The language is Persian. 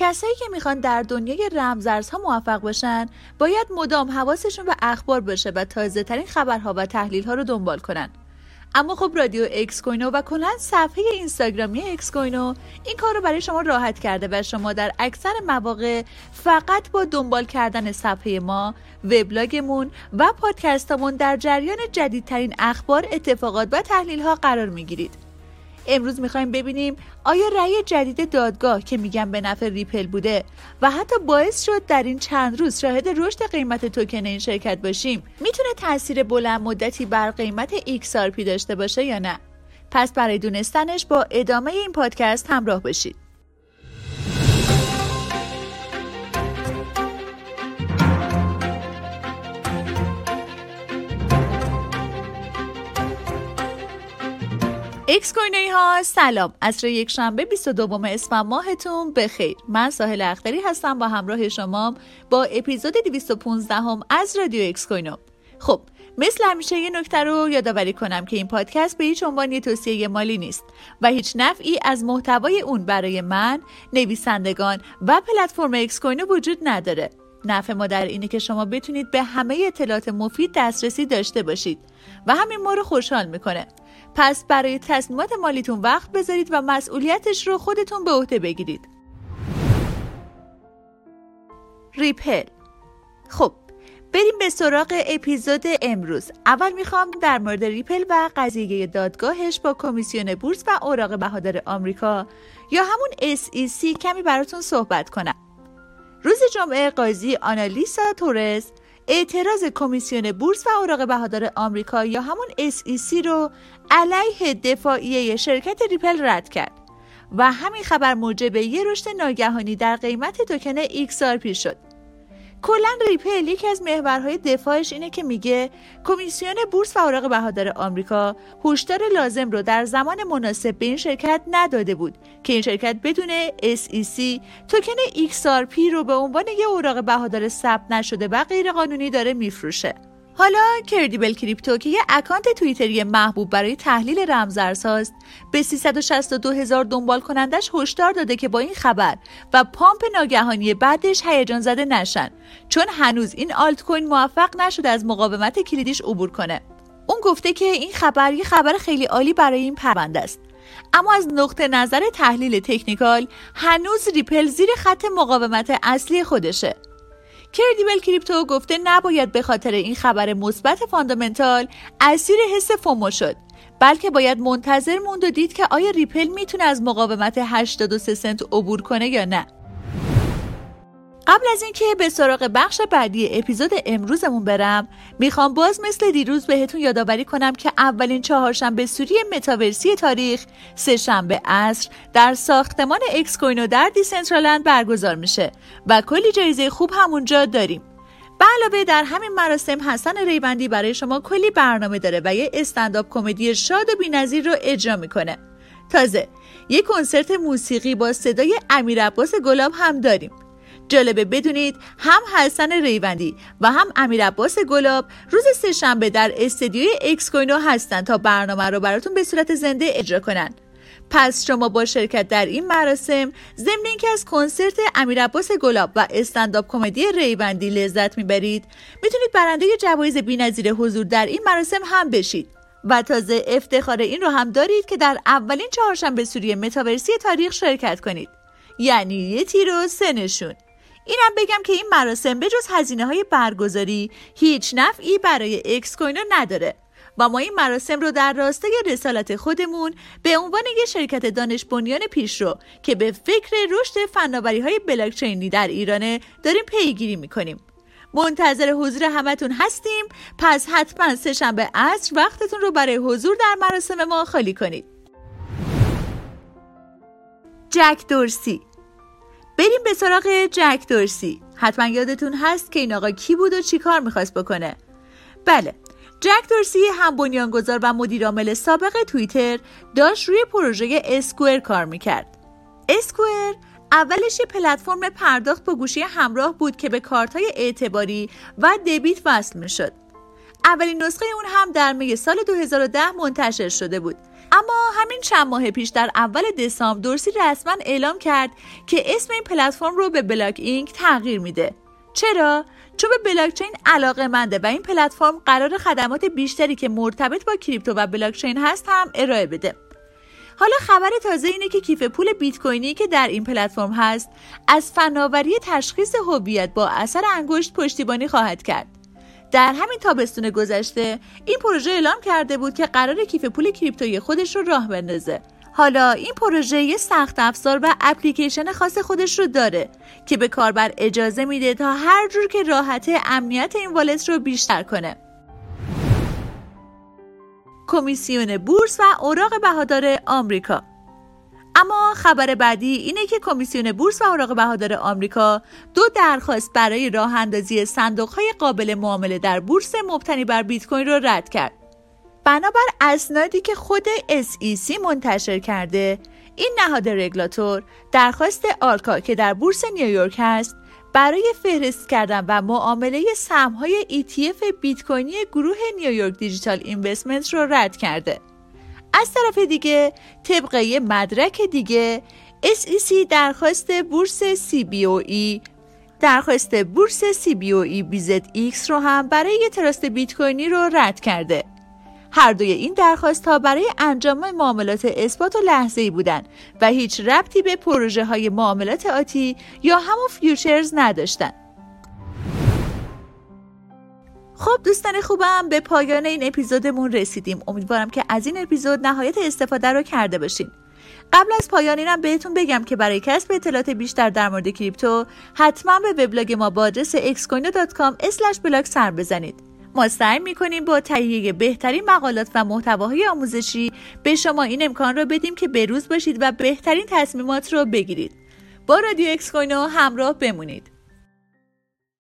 کسایی که می‌خوان در دنیای رمزارزها موفق باشن باید مدام حواسشون به اخبار باشه و تازه ترین خبرها و تحلیل ها رو دنبال کنن. اما خب رادیو اکس کوینو و کلا صفحه اینستاگرامی اکس کوینو این کار رو برای شما راحت کرده و شما در اکثر مواقع فقط با دنبال کردن صفحه ما وبلاگمون و پادکستمون در جریان جدیدترین اخبار اتفاقات و تحلیل ها قرار می‌گیرید. امروز می‌خوایم ببینیم آیا رأی جدید دادگاه که میگن به نفع ریپل بوده و حتی باعث شد در این چند روز شاهد رشد قیمت توکن این شرکت باشیم می‌تونه تاثیر بلند مدتی بر قیمت XRP داشته باشه یا نه؟ پس برای دونستنش با ادامه این پادکست همراه باشید. اکس کوینوی ها سلام. عصر یک شنبه 22 اسفند ماهتون بخیر. من ساحل اختری هستم با همراه شما با اپیزود 215 هم از رادیو اکس کوینو خب مثل همیشه یه نکته رو یادآوری کنم که این پادکست به هیچ عنوان یه توصیه مالی نیست و هیچ نفعی از محتوای اون برای من نویسندگان و پلتفرم اکس کوینو وجود نداره. نفع ما در اینه که شما بتونید به همه اطلاعات مفید دسترسی داشته باشید و همین ما رو خوشحال می‌کنه. پس برای تصمیمات مالیتون وقت بذارید و مسئولیتش رو خودتون به عهده بگیرید. ریپل. خب بریم به سراغ اپیزود امروز. اول می‌خوام در مورد ریپل و قضیه دادگاهش با کمیسیون بورس و اوراق بهادار آمریکا یا همون SEC کمی براتون صحبت کنم. روز جمعه قاضی آنالیسا تورس اعتراض کمیسیون بورس و اوراق بهادار آمریکا یا همون SEC رو علیه دفاعیه شرکت ریپل رد کرد. و همین خبر موجب یه رشد ناگهانی در قیمت توکن XRP شد. کلا ریپل یکی از محورهای دفاعش اینه که میگه کمیسیون بورس و اوراق بهادار آمریکا هشدار لازم رو در زمان مناسب به این شرکت نداده بود که این شرکت بدون SEC توکن XRP رو به عنوان یه اوراق بهادار ثبت نشده و غیرقانونی داره میفروشه. حالا Credible Crypto که یه اکانت توییتری محبوب برای تحلیل رمزارزهاست به 362 هزار دنبال کنندش هشدار داده که با این خبر و pump ناگهانی بعدش هیجان زده نشن چون هنوز این آلت کوین موفق نشده از مقاومت کلیدیش عبور کنه. اون گفته که این خبر یه خبر خیلی عالی برای این پرونده است. اما از نقطه نظر تحلیل technical هنوز ریپل زیر خط مقاومت اصلی خودشه. Credible Crypto گفته نباید به خاطر این خبر مثبت fundamental اسیر حس FOMO شد. بلکه باید منتظر موند و دید که آیا ریپل می‌تونه از مقاومت 83 سنت عبور کنه یا نه. قبل از اینکه به سراغ بخش بعدی اپیزود امروزمون برم می‌خوام باز مثل دیروز بهتون یادآوری کنم که اولین چهارشنبه سوری متاورسی تاریخ سه شنبه عصر در ساختمان اکس کوینو در Decentraland برگزار میشه و کلی جایزه خوب همونجا داریم. به علاوه در همین مراسم حسن ریوندی برای شما کلی برنامه داره و یه استنداپ کمدی شاد و بینظیر رو اجرا می‌کنه. تازه یه کنسرت موسیقی با صدای امیر عباس گلاب هم داریم. جالبه بدونید هم حسن ریوندی و هم امیر عباس گلاب روز سهشنبه در استودیوی اکس کوینو هستن تا برنامه رو براتون به صورت زنده اجرا کنن. پس شما با شرکت در این مراسم ضمن اینکه از کنسرت امیر عباس گلاب و استنداپ کمدی ریوندی لذت می‌برید می‌تونید برنده جوایز بینظیر حضور در این مراسم هم بشید. و تازه افتخار این رو هم دارید که در اولین چهارشنبه سوری متاورسی تاریخ شرکت کنید. یعنی یه تیر و دو نشون. اینم بگم که این مراسم به جز هزینه های برگزاری هیچ نفعی برای اکس کوینو نداره. و ما این مراسم رو در راستای رسالت خودمون به عنوان یه شرکت دانش بنیان پیشرو که به فکر رشد فناوری های بلاکچینی در ایرانه داریم پیگیری می‌کنیم. منتظر حضور همتون هستیم. پس حتما سهشنبه عصر وقتتون رو برای حضور در مراسم ما خالی کنید. جک دورسی بریم به سراغ جک دورسی. حتما یادتون هست که این آقا کی بود و چی کار می‌خواست بکنه. بله جک دورسی هم بنیانگذار و مدیرعامل سابق توییتر داشت روی پروژه اسکوئر کار می‌کرد. اسکوئر اولش یه پلتفرم پرداخت با گوشی همراه بود که به کارت های اعتباری و دبیت وصل می‌شد. اولین نسخه اون هم در می سال 2010 منتشر شده بود. اما همین چند ماه پیش در اول دسامبر دورسی رسما اعلام کرد که اسم این پلتفرم رو به بلاک اینک تغییر میده. چرا؟ چون به بلاکچین علاقه منده و این پلتفرم قرار خدمات بیشتری که مرتبط با کریپتو و بلاکچین هست هم ارائه بده. حالا خبر تازه اینه که کیف پول بیت کوینی که در این پلتفرم هست از فناوری تشخیص هویت با اثر انگشت پشتیبانی خواهد کرد. در همین تابستون گذشته این پروژه اعلام کرده بود که قرار کیف پول کریپتوی خودش رو راه بندازه. حالا این پروژه یه سخت افزار و اپلیکیشن خاص خودش رو داره که به کاربر اجازه میده تا هر جور که راحت امنیت این والت رو بیشتر کنه. کمیسیون بورس و اوراق بهادار آمریکا. اما خبر بعدی اینه که کمیسیون بورس و اوراق بهادار آمریکا دو درخواست برای راه اندازی صندوق های قابل معامله در بورس مبتنی بر بیت کوین رو رد کرد. بنابر اسنادی که خود SEC منتشر کرده، این نهاد رگولاتور درخواست آرکا که در بورس نیویورک هست برای فهرست کردن و معامله سهم‌های ETF بیت کوینی گروه New York Digital Investment رو رد کرده. از طرف دیگه طبق یه مدرک دیگه SEC درخواست بورس CBOE درخواست بورس CBOE BZX رو هم برای trust بیت کوینی رو رد کرده. هر دوی این درخواست ها برای انجام معاملات اثبات و لحظه ای بودن و هیچ ربطی به پروژه های معاملات آتی یا همون فیوچرز نداشتن. خب دوستان خوبم به پایان این اپیزودمون رسیدیم. امیدوارم که از این اپیزود نهایت استفاده رو کرده باشین. قبل از پایان اینم بهتون بگم که برای کسب اطلاعات بیشتر در مورد کریپتو حتما به وبلاگ ما با آدرس xcoin.com blog سر بزنید. ما سعی می‌کنیم با تهیه بهترین مقالات و محتواهای آموزشی به شما این امکان را بدیم که بروز باشید و بهترین تصمیمات رو بگیرید. با رادیو اکس همراه بمونید.